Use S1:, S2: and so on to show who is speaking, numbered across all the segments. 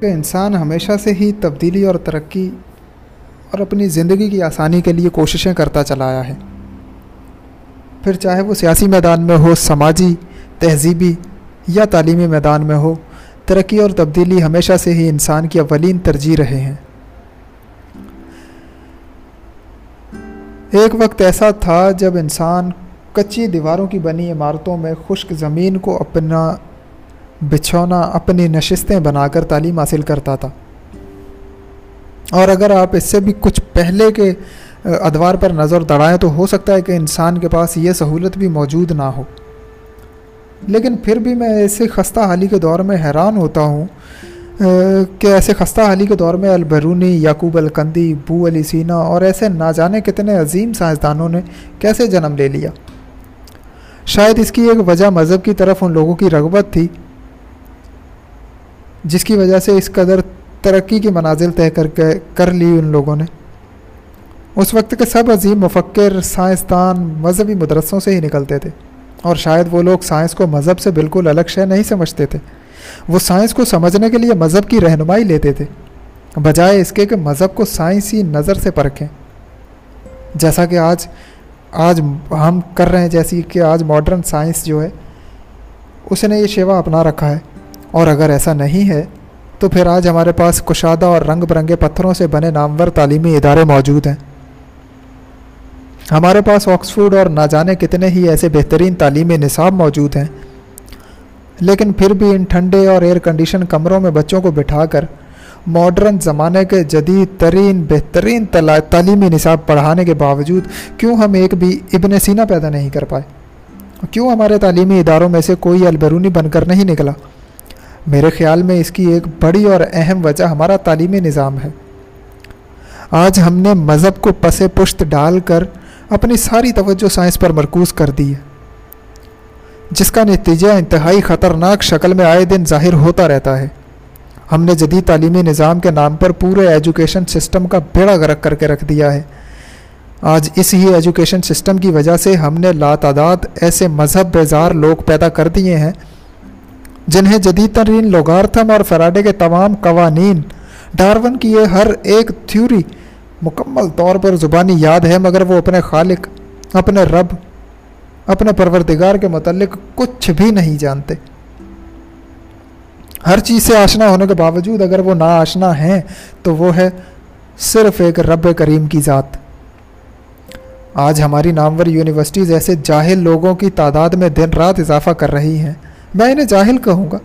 S1: کہ انسان ہمیشہ سے ہی تبدیلی اور ترقی اور اپنی زندگی کی آسانی کے لیے کوششیں کرتا چلا آیا ہے۔ پھر چاہے وہ سیاسی میدان میں ہو، سماجی، تہذیبی یا تعلیمی میدان میں ہو، ترقی اور تبدیلی ہمیشہ سے ہی انسان کی اولین ترجیح رہے ہیں۔ ایک وقت ایسا تھا جب انسان کچی دیواروں کی بنی عمارتوں میں خشک زمین کو اپنا بچھونا اپنی نشستیں بنا کر تعلیم حاصل کرتا تھا۔ اور اگر آپ اس سے بھی کچھ پہلے کے ادوار پر نظر دوڑائیں تو ہو سکتا ہے کہ انسان کے پاس یہ سہولت بھی موجود نہ ہو۔ لیکن پھر بھی میں ایسے خستہ حالی کے دور میں حیران ہوتا ہوں کہ ایسے خستہ حالی کے دور میں البرونی، یعقوب الکندی بو علی سینا اور ایسے نہ جانے کتنے عظیم سائنسدانوں نے کیسے جنم لے لیا۔ شاید اس کی ایک وجہ مذہب کی طرف ان لوگوں کی رغبت تھی۔ جس کی وجہ سے اس قدر ترقی کی منازل طے کر کے کر لی ان لوگوں نے۔ اس وقت کے سب عظیم مفکر سائنسدان مذہبی مدرسوں سے ہی نکلتے تھے اور شاید وہ لوگ سائنس کو مذہب سے بالکل الگ شے نہیں سمجھتے تھے۔ وہ سائنس کو سمجھنے کے لیے مذہب کی رہنمائی لیتے تھے، بجائے اس کے کہ مذہب کو سائنسی نظر سے پرکھیں۔ جیسا کہ آج آج ہم کر رہے ہیں جیسی کہ آج ماڈرن سائنس جو ہے، اس نے یہ شیوا اپنا رکھا ہے۔ اور اگر ایسا نہیں ہے، تو پھر آج ہمارے پاس کشادہ اور رنگ برنگے پتھروں سے بنے نامور تعلیمی ادارے موجود ہیں۔ ہمارے پاس آکسفورڈ اور نہ جانے کتنے ہی ایسے بہترین تعلیمی نصاب موجود ہیں۔ لیکن پھر بھی ان ٹھنڈے اور ایئر کنڈیشن کمروں میں بچوں کو بٹھا کر ماڈرن زمانے کے جدید ترین بہترین تعلیمی نصاب پڑھانے کے باوجود کیوں ہم ایک بھی ابن سینہ پیدا نہیں کر پائے؟ کیوں ہمارے تعلیمی اداروں میں سے کوئی البرونی بن کر نہیں نکلا؟ میرے خیال میں اس کی ایک بڑی اور اہم وجہ ہمارا تعلیمی نظام ہے۔ آج ہم نے مذہب کو پس پشت ڈال کر اپنی ساری توجہ سائنس پر مرکوز کر دی ہے۔ جس کا نتیجہ انتہائی خطرناک شکل میں آئے دن ظاہر ہوتا رہتا ہے۔ ہم نے جدید تعلیمی نظام کے نام پر پورے ایجوکیشن سسٹم کا بیڑا غرق کر کے رکھ دیا ہے۔ آج اس ہی ایجوکیشن سسٹم کی وجہ سے ہم نے لاتعداد ایسے مذہب بیزار لوگ پیدا کر دیے ہیں جنہیں جدید ترین لوگارتھم اور فراڈے کے تمام قوانین ڈارون کی یہ ہر ایک تھیوری مکمل طور پر زبانی یاد ہے، مگر وہ اپنے خالق، اپنے رب، اپنے پروردگار کے متعلق کچھ بھی نہیں جانتے۔ ہر چیز سے آشنا ہونے کے باوجود اگر وہ نا آشنا ہیں، تو وہ ہے صرف ایک رب کریم کی ذات۔ آج ہماری نامور یونیورسٹیز ایسے جاہل لوگوں کی تعداد میں دن رات اضافہ کر رہی ہیں۔ میں انہیں جاہل کہوں گا۔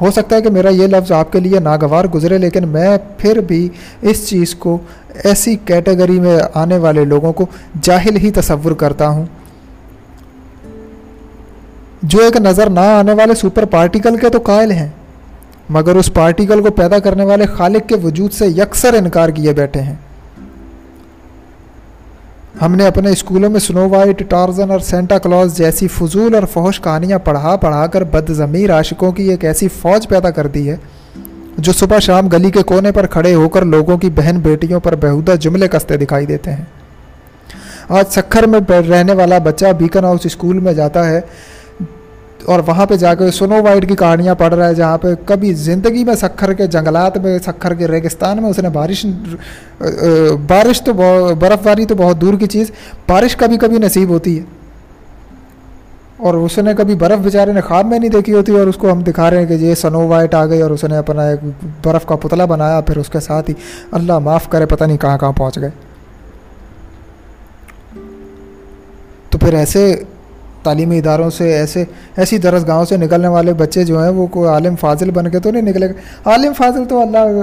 S1: ہو سکتا ہے کہ میرا یہ لفظ آپ کے لیے ناگوار گزرے، لیکن میں پھر بھی اس چیز کو ایسی کیٹیگری میں آنے والے لوگوں کو جاہل ہی تصور کرتا ہوں۔ جو ایک نظر نہ آنے والے سپر پارٹیکل کے تو قائل ہیں، مگر اس پارٹیکل کو پیدا کرنے والے خالق کے وجود سے یکسر انکار کیے بیٹھے ہیں۔ ہم نے اپنے اسکولوں میں سنو وائٹ، ٹارزن اور سینٹا کلاز جیسی فضول اور فوش کہانیاں پڑھا پڑھا کر بد ضمیر عاشقوں کی ایک ایسی فوج پیدا کر دی ہے، جو صبح شام گلی کے کونے پر کھڑے ہو کر لوگوں کی بہن بیٹیوں پر بہودہ جملے کستے دکھائی دیتے ہیں۔ آج سکھر میں رہنے والا بچہ بیکن ہاؤس اسکول میں جاتا ہے۔ اور وہاں پہ جا کے سنو وائٹ کی کہانیاں پڑھ رہا ہے، جہاں پہ کبھی زندگی میں سکھر کے جنگلات میں، سکھر کے ریگستان میں، اس نے بارش بارش تو برف باری تو بہت دور کی چیز، بارش کبھی کبھی نصیب ہوتی ہے۔ اور اس نے کبھی برف بیچارے نے خواب میں نہیں دیکھی ہوتی، اور اس کو ہم دکھا رہے ہیں کہ یہ سنو وائٹ آ گئی اور اس نے اپنا ایک برف کا پتلا بنایا، پھر اس کے ساتھ ہی اللہ معاف کرے، پتہ نہیں کہاں کہاں پہنچ گئے۔ تو پھر ایسے تعلیمی اداروں سے ایسے، ایسی درس گاہوں سے نکلنے والے بچے جو ہیں، وہ کوئی عالم فاضل بن کے تو نہیں نکلے گا۔ عالم فاضل تو اللہ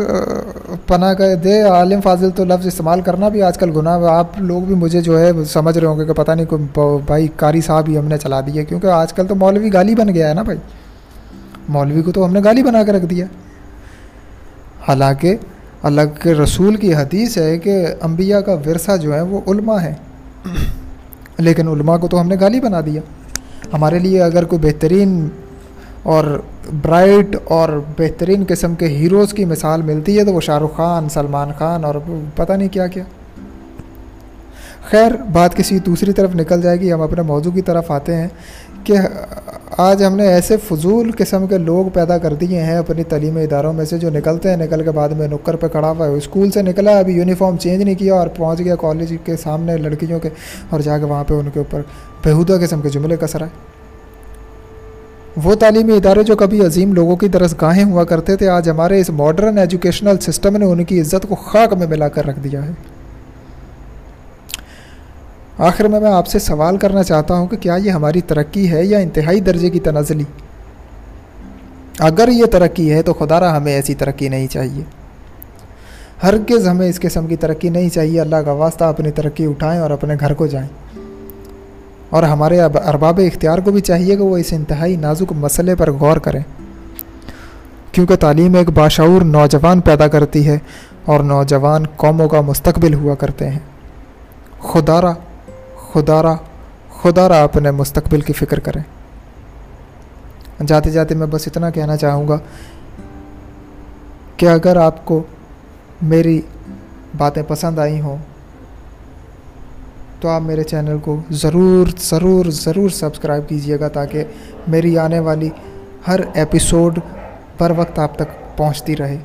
S1: پناہ کر دے۔ عالم فاضل تو لفظ استعمال کرنا بھی آج کل گناہ آپ لوگ بھی مجھے جو ہے، سمجھ رہے ہوں گے کہ پتہ نہیں کوئی بھائی قاری صاحب ہی ہم نے چلا دیے۔ کیونکہ آج کل تو مولوی گالی بن گیا ہے نا بھائی۔ مولوی کو تو ہم نے گالی بنا کے رکھ دیا۔ حالانکہ اللہ کے رسول کی حدیث ہے کہ انبیاء کا ورثہ جو ہے، وہ علماء ہے لیکن علماء کو تو ہم نے گالی بنا دیا۔ ہمارے لیے اگر کوئی بہترین اور برائٹ اور بہترین قسم کے ہیروز کی مثال ملتی ہے تو وہ شاہ رخ خان، سلمان خان اور پتہ نہیں کیا کیا۔ خیر، بات کسی دوسری طرف نکل جائے گی۔ ہم اپنے موضوع کی طرف آتے ہیں کہ آج ہم نے ایسے فضول قسم کے لوگ پیدا کر دیے ہیں اپنی تعلیمی اداروں میں سے جو نکلتے ہیں، نکل کے بعد میں نکر پہ کھڑا ہوا ہے۔ اسکول سے نکلا، ابھی یونیفارم چینج نہیں کیا اور پہنچ گیا کالج کے سامنے لڑکیوں کے، اور جا کے وہاں پہ ان کے اوپر بہودہ قسم کے جملے کسرا ہے۔ وہ تعلیمی ادارے جو کبھی عظیم لوگوں کی درس گاہیں ہوا کرتے تھے، آج ہمارے اس ماڈرن ایجوکیشنل سسٹم نے ان کی عزت کو خاک میں ملا کر رکھ دیا ہے۔ آخر میں میں آپ سے سوال کرنا چاہتا ہوں کہ کیا یہ ہماری ترقی ہے یا انتہائی درجے کی تنزلی؟ اگر یہ ترقی ہے تو خدا را ہمیں ایسی ترقی نہیں چاہیے۔ ہرگز ہمیں اس قسم کی ترقی نہیں چاہیے۔ اللہ کا واسطہ اپنی ترقی اٹھائیں اور اپنے گھر کو جائیں۔ اور ہمارے ارباب اختیار کو بھی چاہیے کہ وہ اس انتہائی نازک مسئلے پر غور کریں۔ کیونکہ تعلیم ایک باشعور نوجوان پیدا کرتی ہے اور نوجوان قوموں کا مستقبل ہوا کرتے ہیں۔ خدا را خدا را خدا را اپنے مستقبل کی فکر کریں۔ جاتے جاتے میں بس اتنا کہنا چاہوں گا کہ اگر آپ کو میری باتیں پسند آئی ہوں، تو آپ میرے چینل کو ضرور ضرور ضرور سبسکرائب کیجیے گا تاکہ میری آنے والی ہر ایپیسوڈ پر وقت آپ تک پہنچتی رہے۔